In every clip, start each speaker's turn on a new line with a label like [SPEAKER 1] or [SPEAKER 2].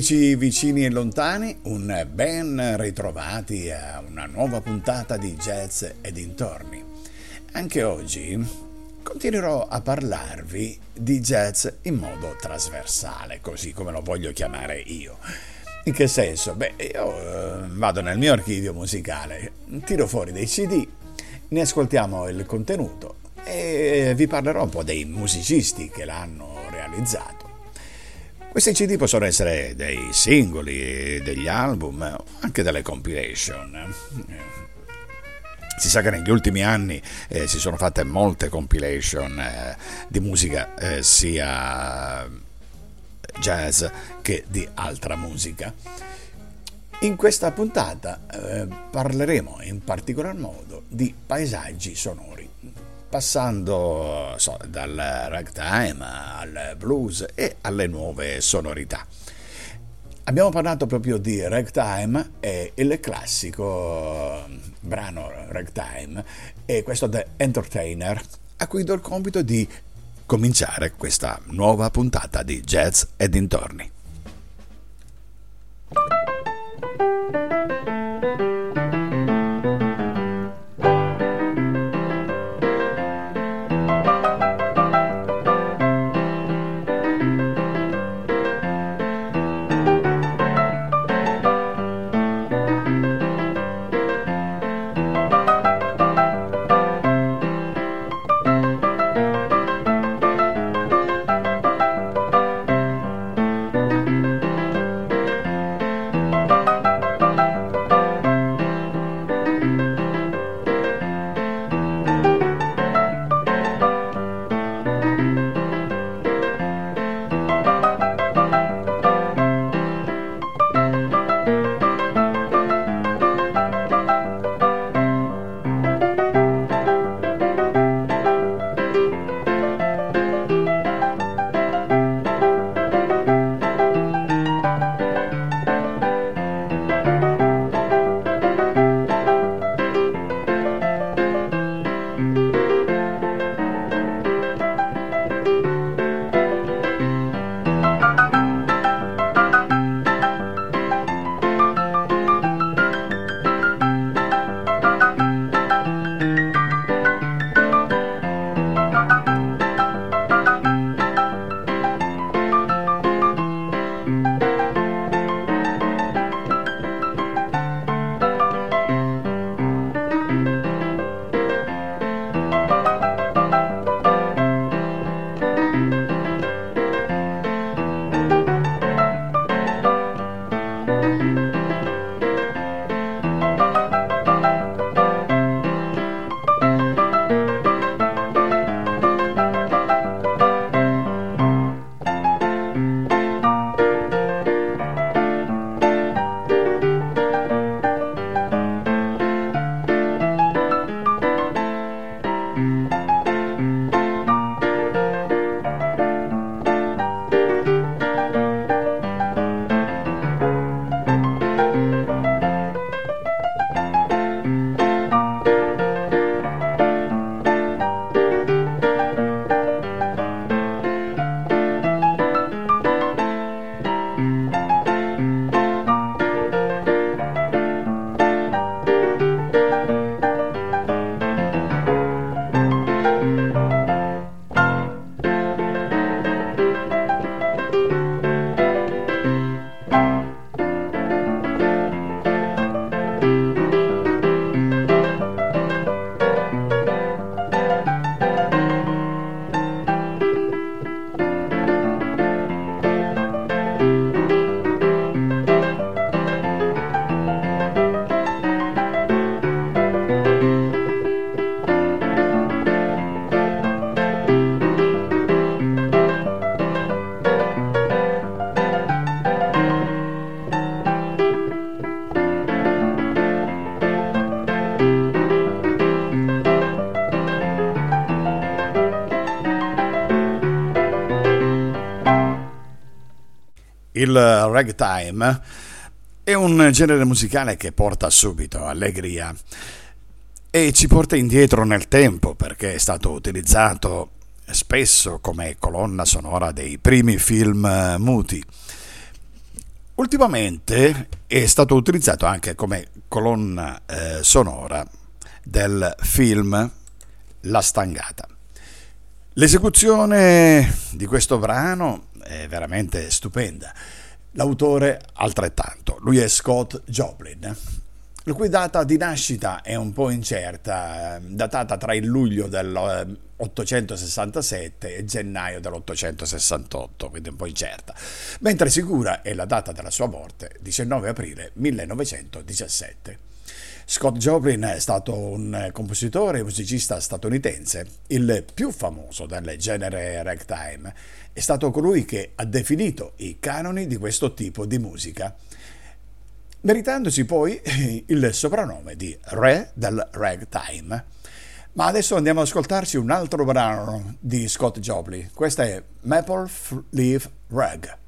[SPEAKER 1] Amici vicini e lontani, un ben ritrovati a una nuova puntata di Jazz e dintorni. Anche oggi continuerò a parlarvi di jazz in modo trasversale, così come lo voglio chiamare io. In che senso? Beh, io eh, vado nel mio archivio musicale, tiro fuori dei CD, ne ascoltiamo il contenuto e vi parlerò un po' dei musicisti che l'hanno realizzato. Questi CD possono essere dei singoli, degli album, anche delle compilation. Si sa che negli ultimi anni eh, si sono fatte molte compilation eh, di musica eh, sia jazz che di altra musica. In questa puntata eh, parleremo in particolar modo di paesaggi sonori passando so, dal ragtime al blues e alle nuove sonorità. Abbiamo parlato proprio di ragtime e il classico brano ragtime è questo The Entertainer a cui do il compito di cominciare questa nuova puntata di Jazz e dintorni. Ragtime è un genere musicale che porta subito allegria e ci porta indietro nel tempo perché è stato utilizzato spesso come colonna sonora dei primi film muti. Ultimamente è stato utilizzato anche come colonna eh, sonora del film La Stangata. L'esecuzione di questo brano è veramente stupenda. L'autore altrettanto, lui è Scott Joplin, la cui data di nascita è un po' incerta, eh, datata tra il luglio dell'867 e gennaio dell'868, quindi un po' incerta, mentre sicura è la data della sua morte, 19 aprile 1917. Scott Joplin è stato un compositore e musicista statunitense, il più famoso del genere ragtime. È stato colui che ha definito i canoni di questo tipo di musica, meritandosi poi il soprannome di Re del Ragtime. Ma adesso andiamo ad ascoltarci un altro brano di Scott Joplin. Questa è Maple Leaf Rag.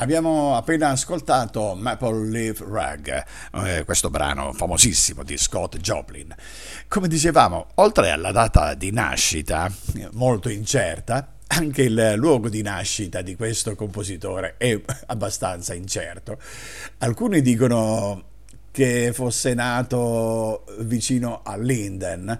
[SPEAKER 1] Abbiamo appena ascoltato Maple Leaf Rag, eh, questo brano famosissimo di Scott Joplin. Come dicevamo, oltre alla data di nascita, molto incerta, anche il luogo di nascita di questo compositore è abbastanza incerto. Alcuni dicono che fosse nato vicino a Linden,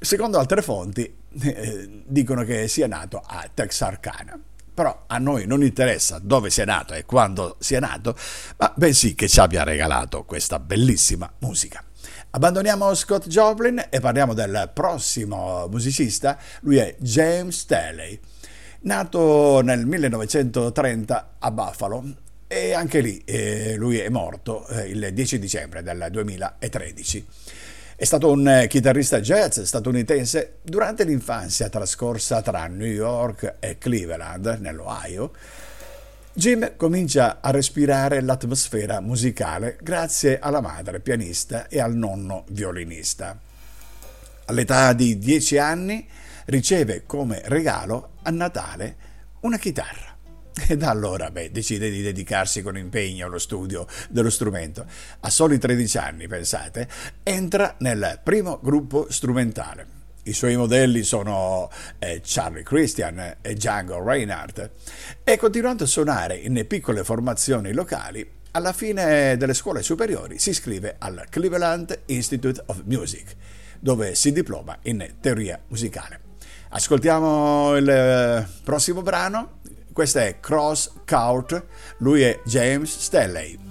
[SPEAKER 1] secondo altre fonti eh, dicono che sia nato a Texarkana però a noi non interessa dove sia nato e quando sia nato, ma bensì che ci abbia regalato questa bellissima musica. Abbandoniamo Scott Joplin e parliamo del prossimo musicista, lui è James Staley, nato nel 1930 a Buffalo e anche lì eh, lui è morto eh, il 10 dicembre del 2013. È stato un eh, chitarrista jazz statunitense durante l'infanzia trascorsa tra New York e Cleveland, nell'Ohio. Jim comincia a respirare l'atmosfera musicale grazie alla madre pianista e al nonno violinista. All'età di 10 anni riceve come regalo a Natale una chitarra. E da allora beh, decide di dedicarsi con impegno allo studio dello strumento. A soli 13 anni, pensate, entra nel primo gruppo strumentale. I suoi modelli sono eh, Charlie Christian e Django Reinhardt e continuando a suonare in piccole formazioni locali, alla fine delle scuole superiori si iscrive al Cleveland Institute of Music, dove si diploma in teoria musicale. Ascoltiamo il eh, prossimo brano, questo è Cross Court, lui è James Stanley.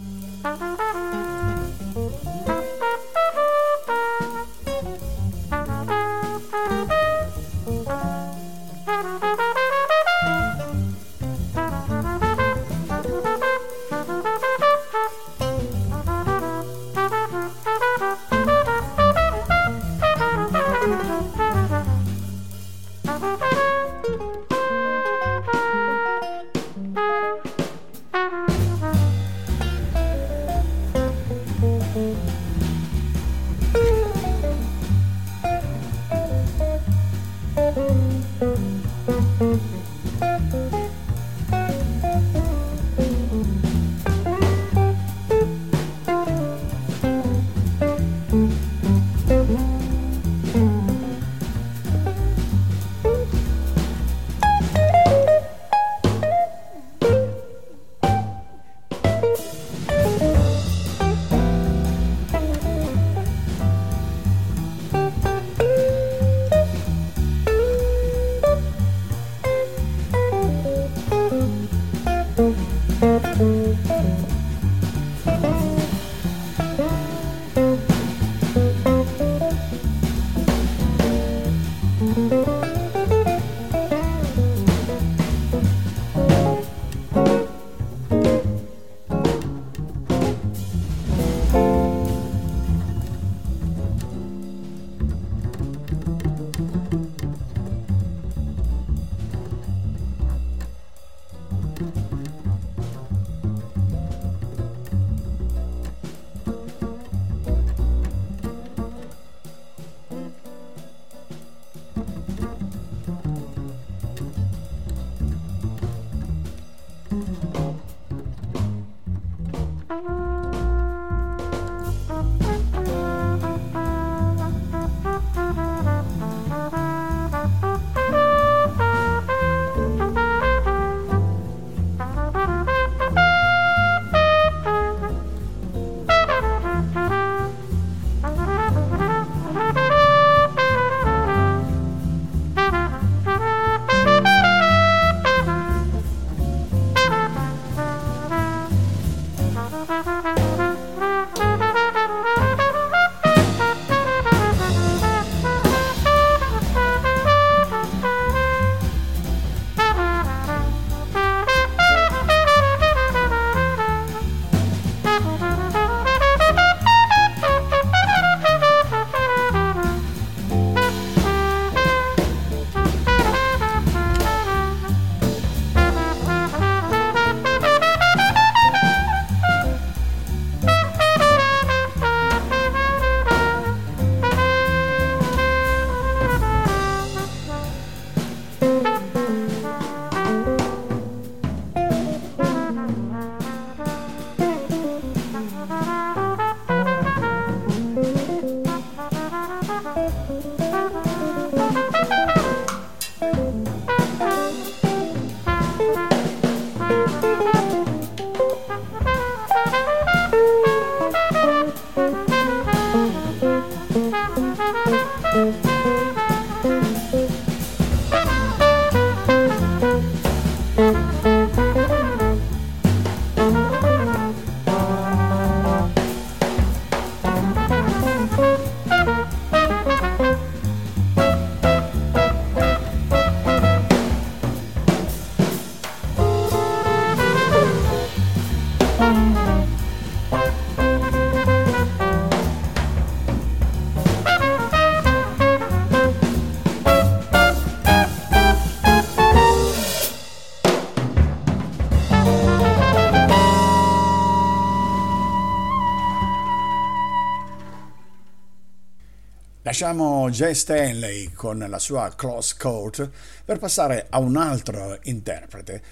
[SPEAKER 1] Lasciamo Jay Stanley con la sua Close Coat per passare a un altro interprete.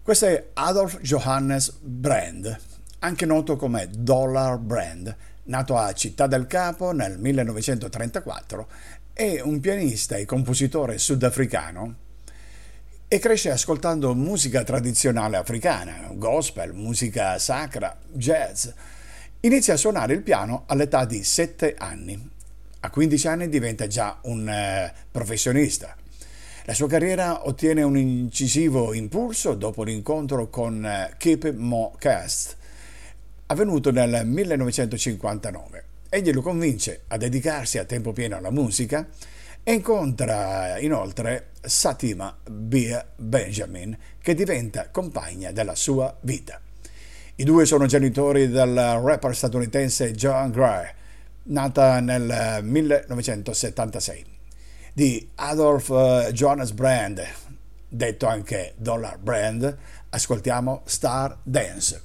[SPEAKER 1] Questo è Adolf Johannes Brand, anche noto come Dollar Brand, nato a Città del Capo nel 1934, è un pianista e compositore sudafricano e cresce ascoltando musica tradizionale africana, gospel, musica sacra, jazz. Inizia a suonare il piano all'età di 7 anni a 15 anni diventa già un eh, professionista. La sua carriera ottiene un incisivo impulso dopo l'incontro con eh, Keep Mo Cast, avvenuto nel 1959. Egli lo convince a dedicarsi a tempo pieno alla musica e incontra inoltre Satima Bia Benjamin, che diventa compagna della sua vita. I due sono genitori del rapper statunitense John Gray, nata nel 1976, eh, di Adolf eh, Jonas Brand, detto anche Dollar Brand, ascoltiamo Star Dance.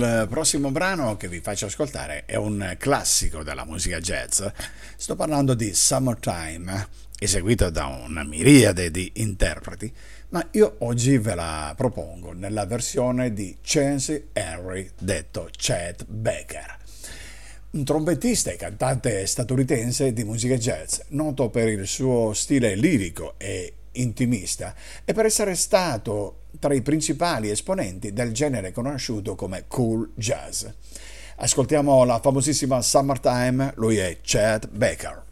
[SPEAKER 1] Il prossimo brano che vi faccio ascoltare è un classico della musica jazz. Sto parlando di Summertime, eseguito da una miriade di interpreti, ma io oggi ve la propongo nella versione di Chance Henry, detto Chet Baker. Un trombettista e cantante statunitense di musica jazz, noto per il suo stile lirico e intimista e per essere stato tra i principali esponenti del genere conosciuto come cool jazz. Ascoltiamo la famosissima Summertime, lui è Chad Baker.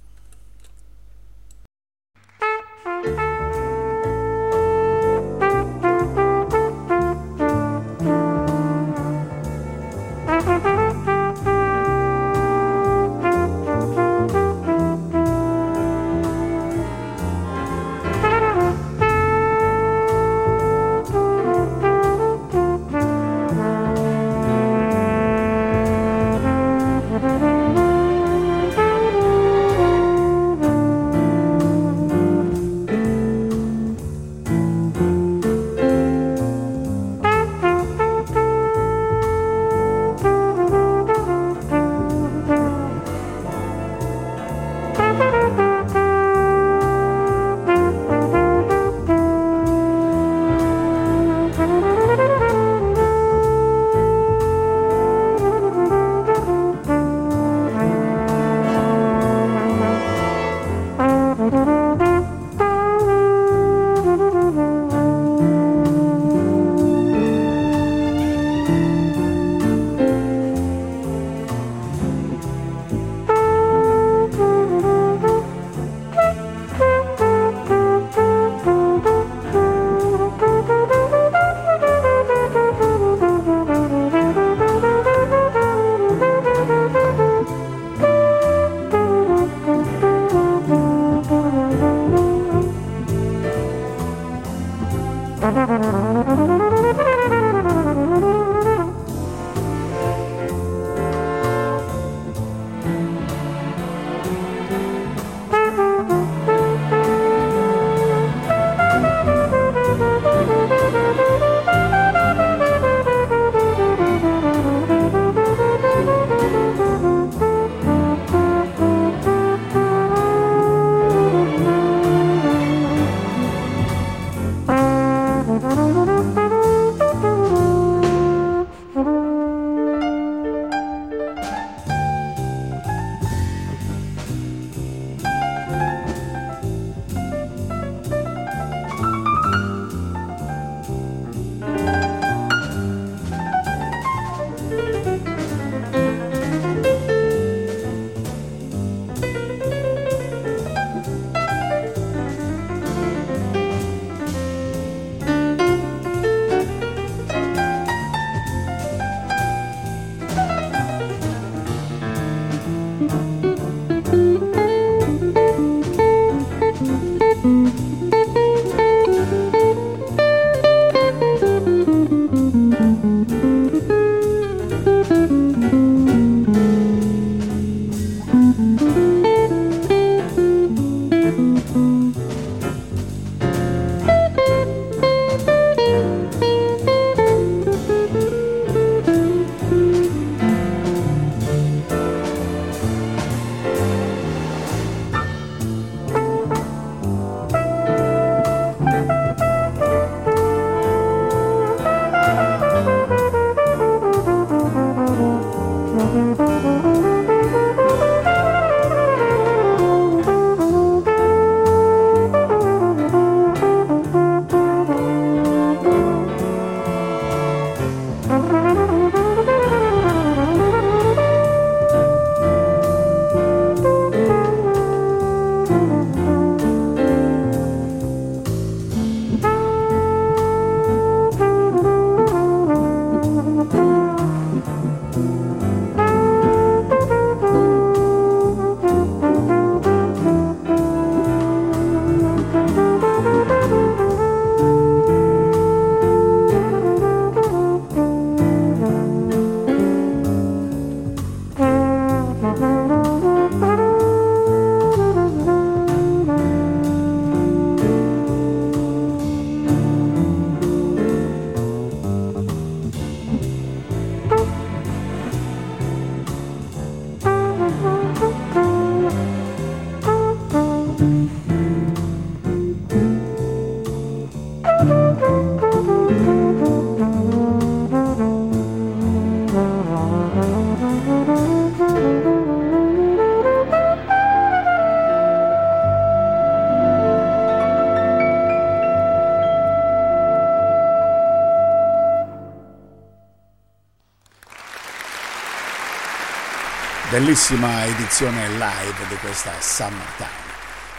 [SPEAKER 1] Bellissima edizione live di questa Summertime.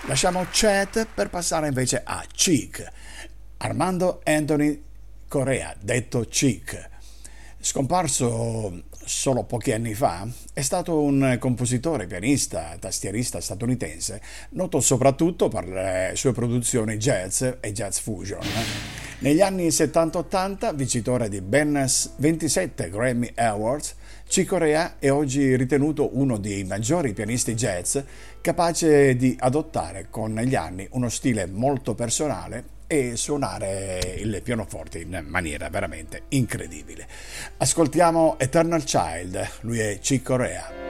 [SPEAKER 1] Lasciamo Chat per passare invece a Cheek. Armando Anthony Correa, detto Cheek. Scomparso solo pochi anni fa, è stato un compositore, pianista, tastierista statunitense, noto soprattutto per le sue produzioni jazz e jazz fusion. Negli anni 70-80, vincitore di ben 27 Grammy Awards, Cicorea è oggi ritenuto uno dei maggiori pianisti jazz capace di adottare con gli anni uno stile molto personale e suonare il pianoforte in maniera veramente incredibile. Ascoltiamo Eternal Child, lui è Cicorea.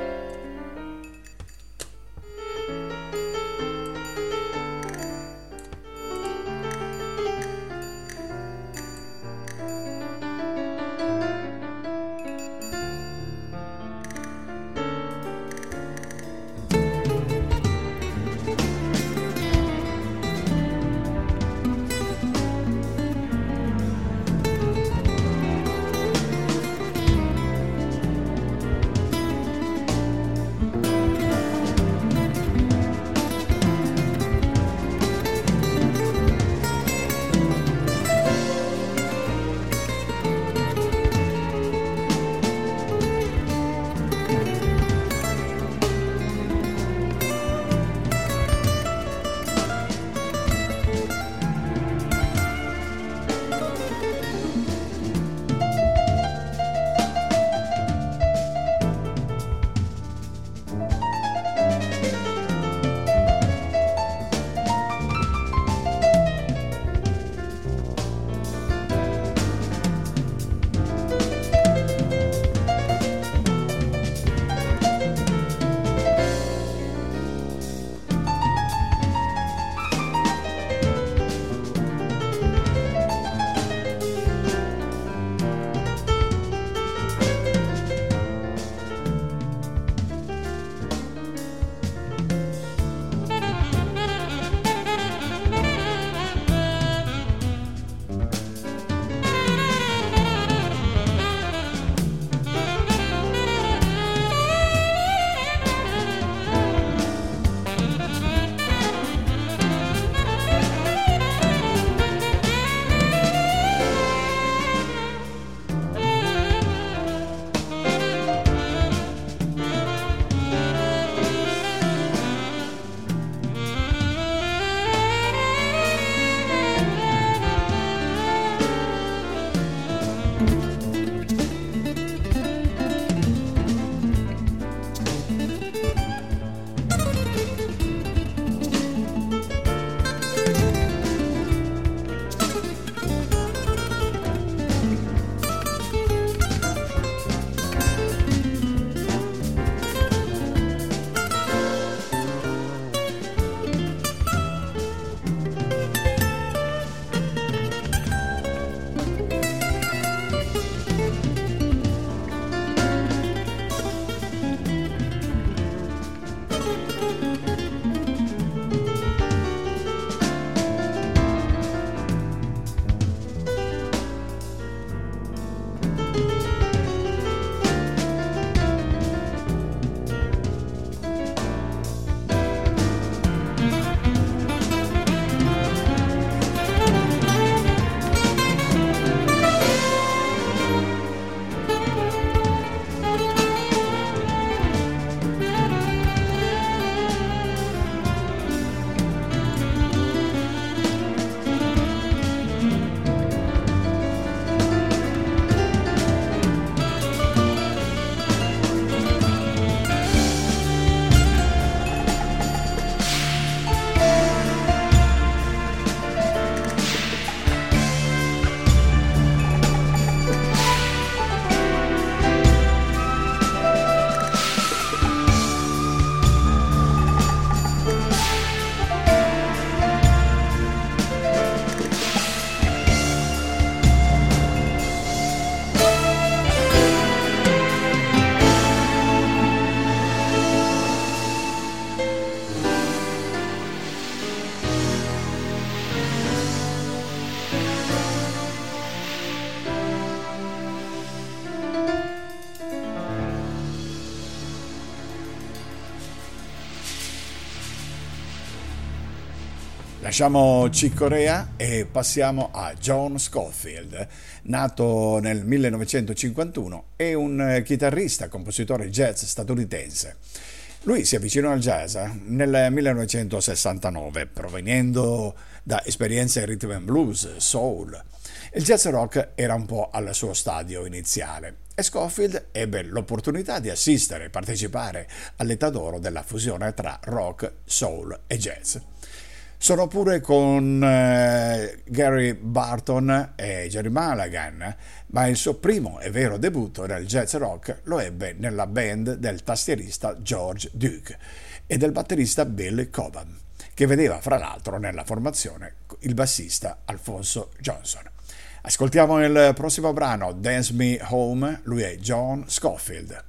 [SPEAKER 1] Lasciamo Cicorea e passiamo a John Scofield, nato nel 1951, è un chitarrista, compositore jazz statunitense. Lui si avvicinò al jazz nel 1969, provenendo da esperienze rhythm and blues, soul. Il jazz rock era un po' al suo stadio iniziale e Scofield ebbe l'opportunità di assistere e partecipare all'età d'oro della fusione tra rock, soul e jazz. Sono pure con eh, Gary Barton e Jerry Mulligan, ma il suo primo e vero debutto nel jazz rock lo ebbe nella band del tastierista George Duke e del batterista Bill Cobham, che vedeva fra l'altro nella formazione il bassista Alfonso Johnson. Ascoltiamo il prossimo brano, Dance Me Home, lui è John Scofield.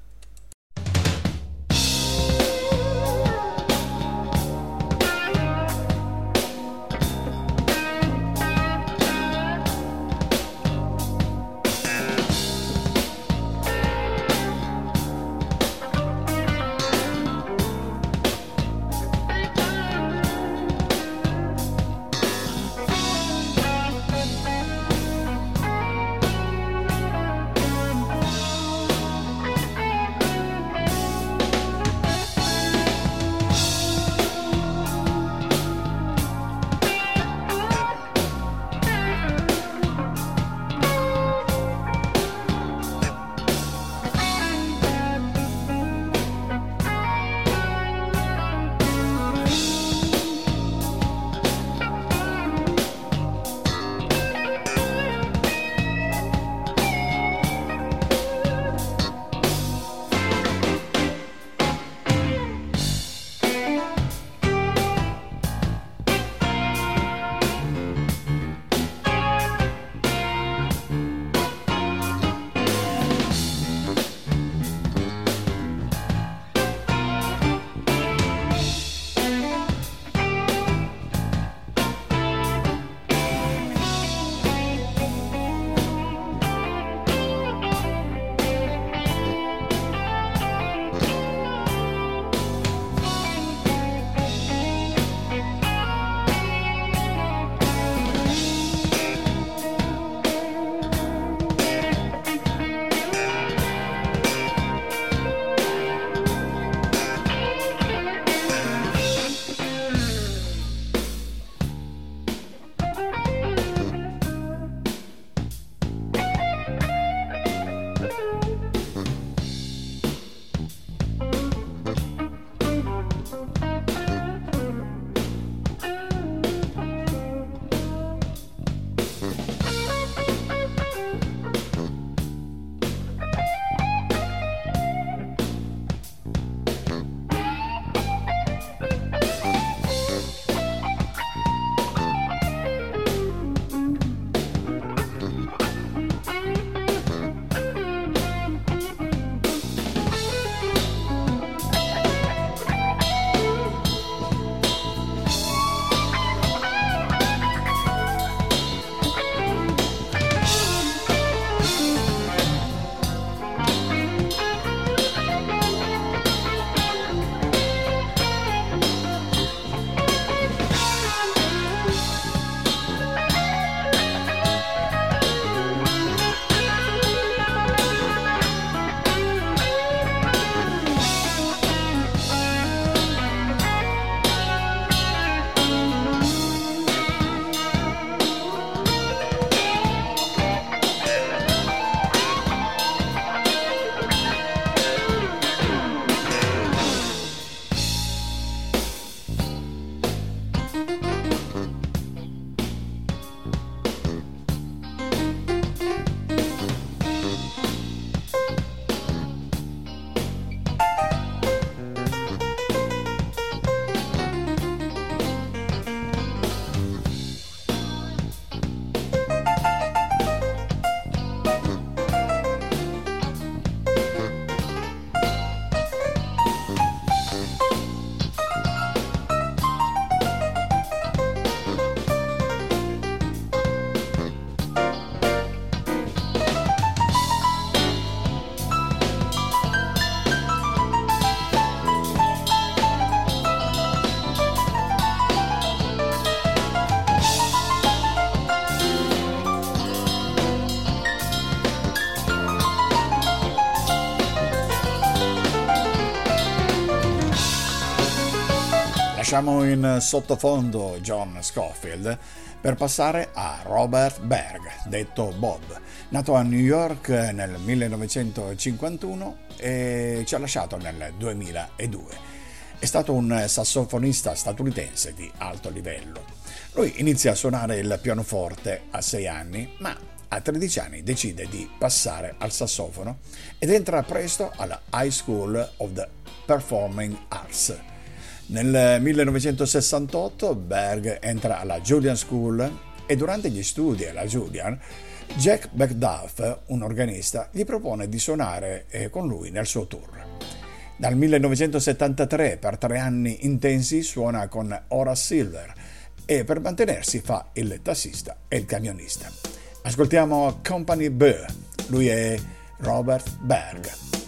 [SPEAKER 1] Lasciamo in sottofondo John Scofield per passare a Robert Berg, detto Bob, nato a New York nel 1951 e ci ha lasciato nel 2002. È stato un sassofonista statunitense di alto livello. Lui inizia a suonare il pianoforte a 6 anni, ma a 13 anni decide di passare al sassofono ed entra presto alla High School of the Performing Arts nel 1968 Berg entra alla Julian School e durante gli studi alla Julian Jack Macduff, un organista, gli propone di suonare eh, con lui nel suo tour. Dal 1973 per tre anni intensi suona con Horace Silver e per mantenersi fa il tassista e il camionista. Ascoltiamo Company B, lui è Robert Berg.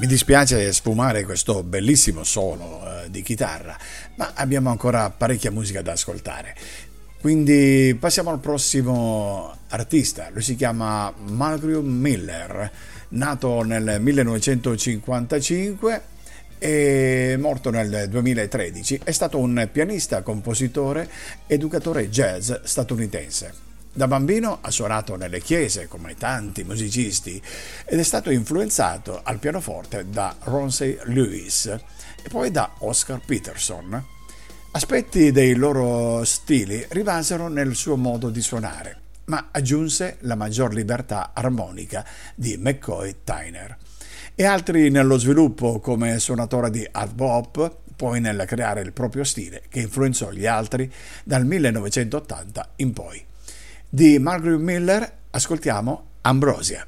[SPEAKER 1] Mi dispiace sfumare questo bellissimo solo eh, di chitarra, ma abbiamo ancora parecchia musica da ascoltare. Quindi passiamo al prossimo artista, lui si chiama Malcolm Miller, nato nel 1955 e morto nel 2013, è stato un pianista, compositore, educatore jazz statunitense. Da bambino ha suonato nelle chiese come tanti musicisti ed è stato influenzato al pianoforte da Ronsey Lewis e poi da Oscar Peterson. Aspetti dei loro stili rimasero nel suo modo di suonare, ma aggiunse la maggior libertà armonica di McCoy Tyner. E altri nello sviluppo come suonatore di hard bop, poi nel creare il proprio stile che influenzò gli altri dal 1980 in poi. Di Margaret Miller ascoltiamo Ambrosia.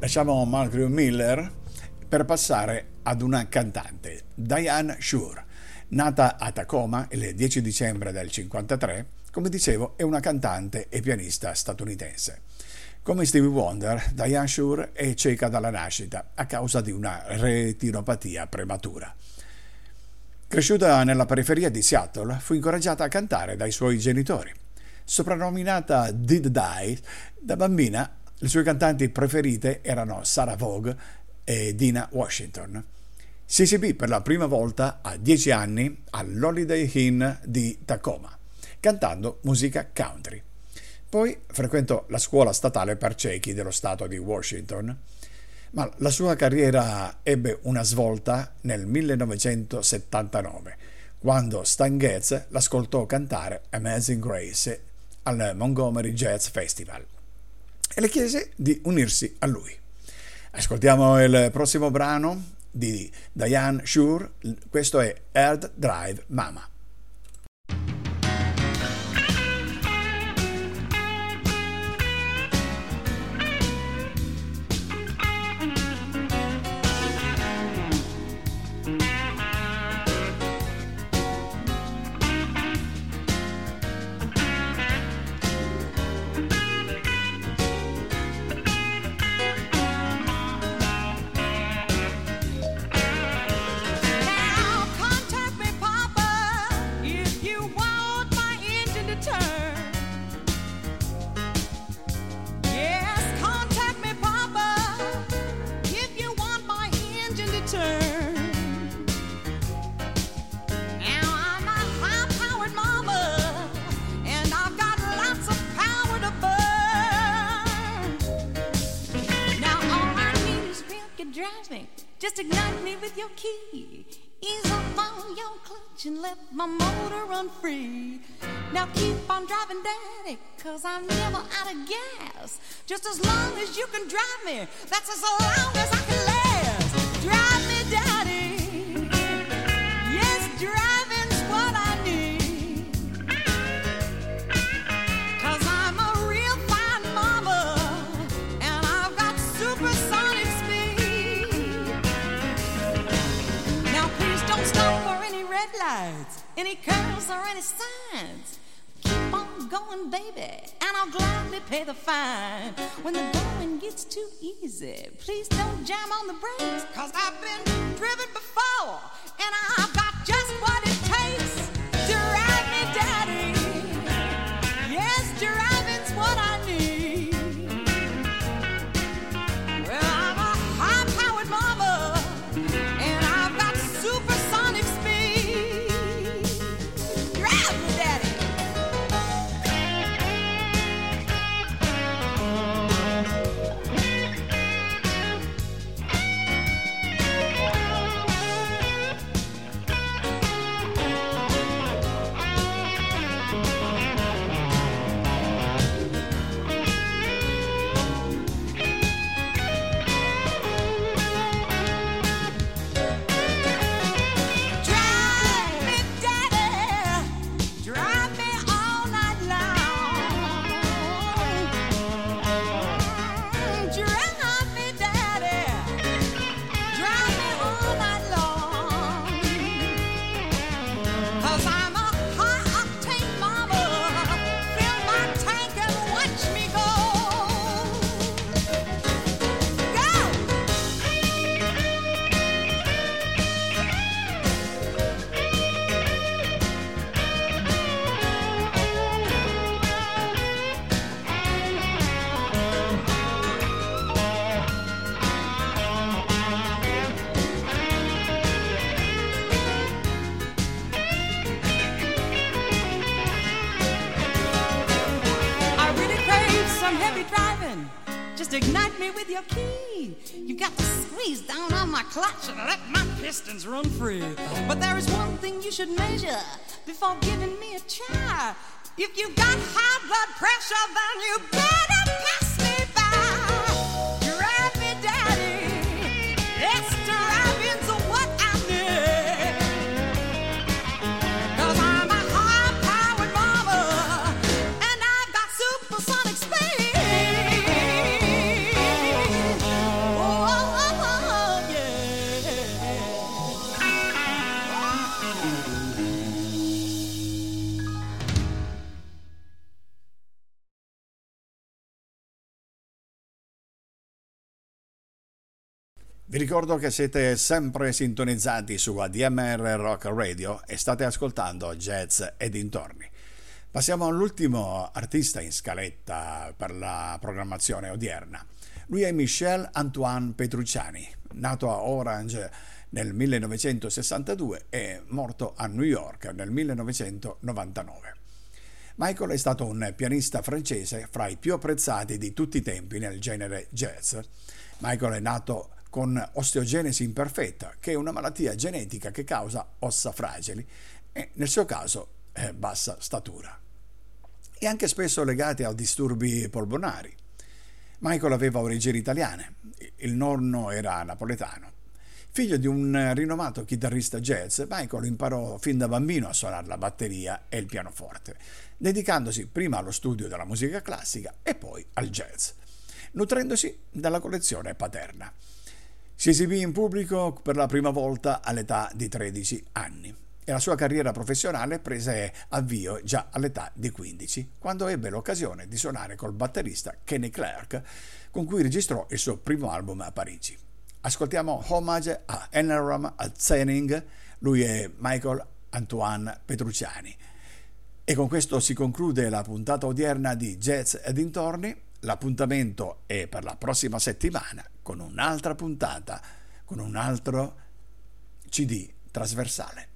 [SPEAKER 1] Lasciamo Malcolm Miller per passare ad una cantante, Diane Shure. Nata a Tacoma il 10 dicembre del 1953, come dicevo, è una cantante e pianista statunitense. Come Stevie Wonder, Diane Shure è cieca dalla nascita a causa di una retinopatia prematura. Cresciuta nella periferia di Seattle, fu incoraggiata a cantare dai suoi genitori. Soprannominata Did Die, da bambina le sue cantanti preferite erano Sarah Vaughan e Dina Washington. Si esibì per la prima volta a dieci anni all'Holiday Inn di Tacoma, cantando musica country. Poi frequentò la scuola statale per ciechi dello stato di Washington, ma la sua carriera ebbe una svolta nel 1979, quando Stan Getz l'ascoltò cantare Amazing Grace al Montgomery Jazz Festival e le chiese di unirsi a lui. Ascoltiamo il prossimo brano di Diane Shure, questo è Hard Drive Mama.
[SPEAKER 2] Just ignite me with your key. Ease up on your clutch and let my motor run free. Now keep on driving, Daddy, cause I'm never out of gas. Just as long as you can drive me, that's as long as I can last. Drive me, Daddy. Or any signs. Keep on going, baby, and I'll gladly pay the fine. When the going gets too easy, please don't jam on the brakes, cause I've been driven before, and I've got just what it clutch and let my pistons run free. But there is one thing you should measure before giving me a try. If you've got high blood pressure, then you better
[SPEAKER 1] Vi ricordo che siete sempre sintonizzati su ADMR Rock Radio e state ascoltando Jazz e dintorni. Passiamo all'ultimo artista in scaletta per la programmazione odierna. Lui è Michel Antoine Petrucciani, nato a Orange nel 1962 e morto a New York nel 1999. Michael è stato un pianista francese fra i più apprezzati di tutti i tempi nel genere jazz. Michael è nato con osteogenesi imperfetta, che è una malattia genetica che causa ossa fragili e nel suo caso eh, bassa statura. E anche spesso legati a disturbi polmonari. Michael aveva origini italiane, il nonno era napoletano. Figlio di un rinomato chitarrista jazz, Michael imparò fin da bambino a suonare la batteria e il pianoforte, dedicandosi prima allo studio della musica classica e poi al jazz, nutrendosi dalla collezione paterna. Si esibì in pubblico per la prima volta all'età di 13 anni e la sua carriera professionale prese avvio già all'età di 15, quando ebbe l'occasione di suonare col batterista Kenny Clark, con cui registrò il suo primo album a Parigi. Ascoltiamo Homage a Enneram Zening, lui è Michael Antoine Petrucciani. E con questo si conclude la puntata odierna di Jazz e dintorni. L'appuntamento è per la prossima settimana con un'altra puntata, con un altro CD trasversale.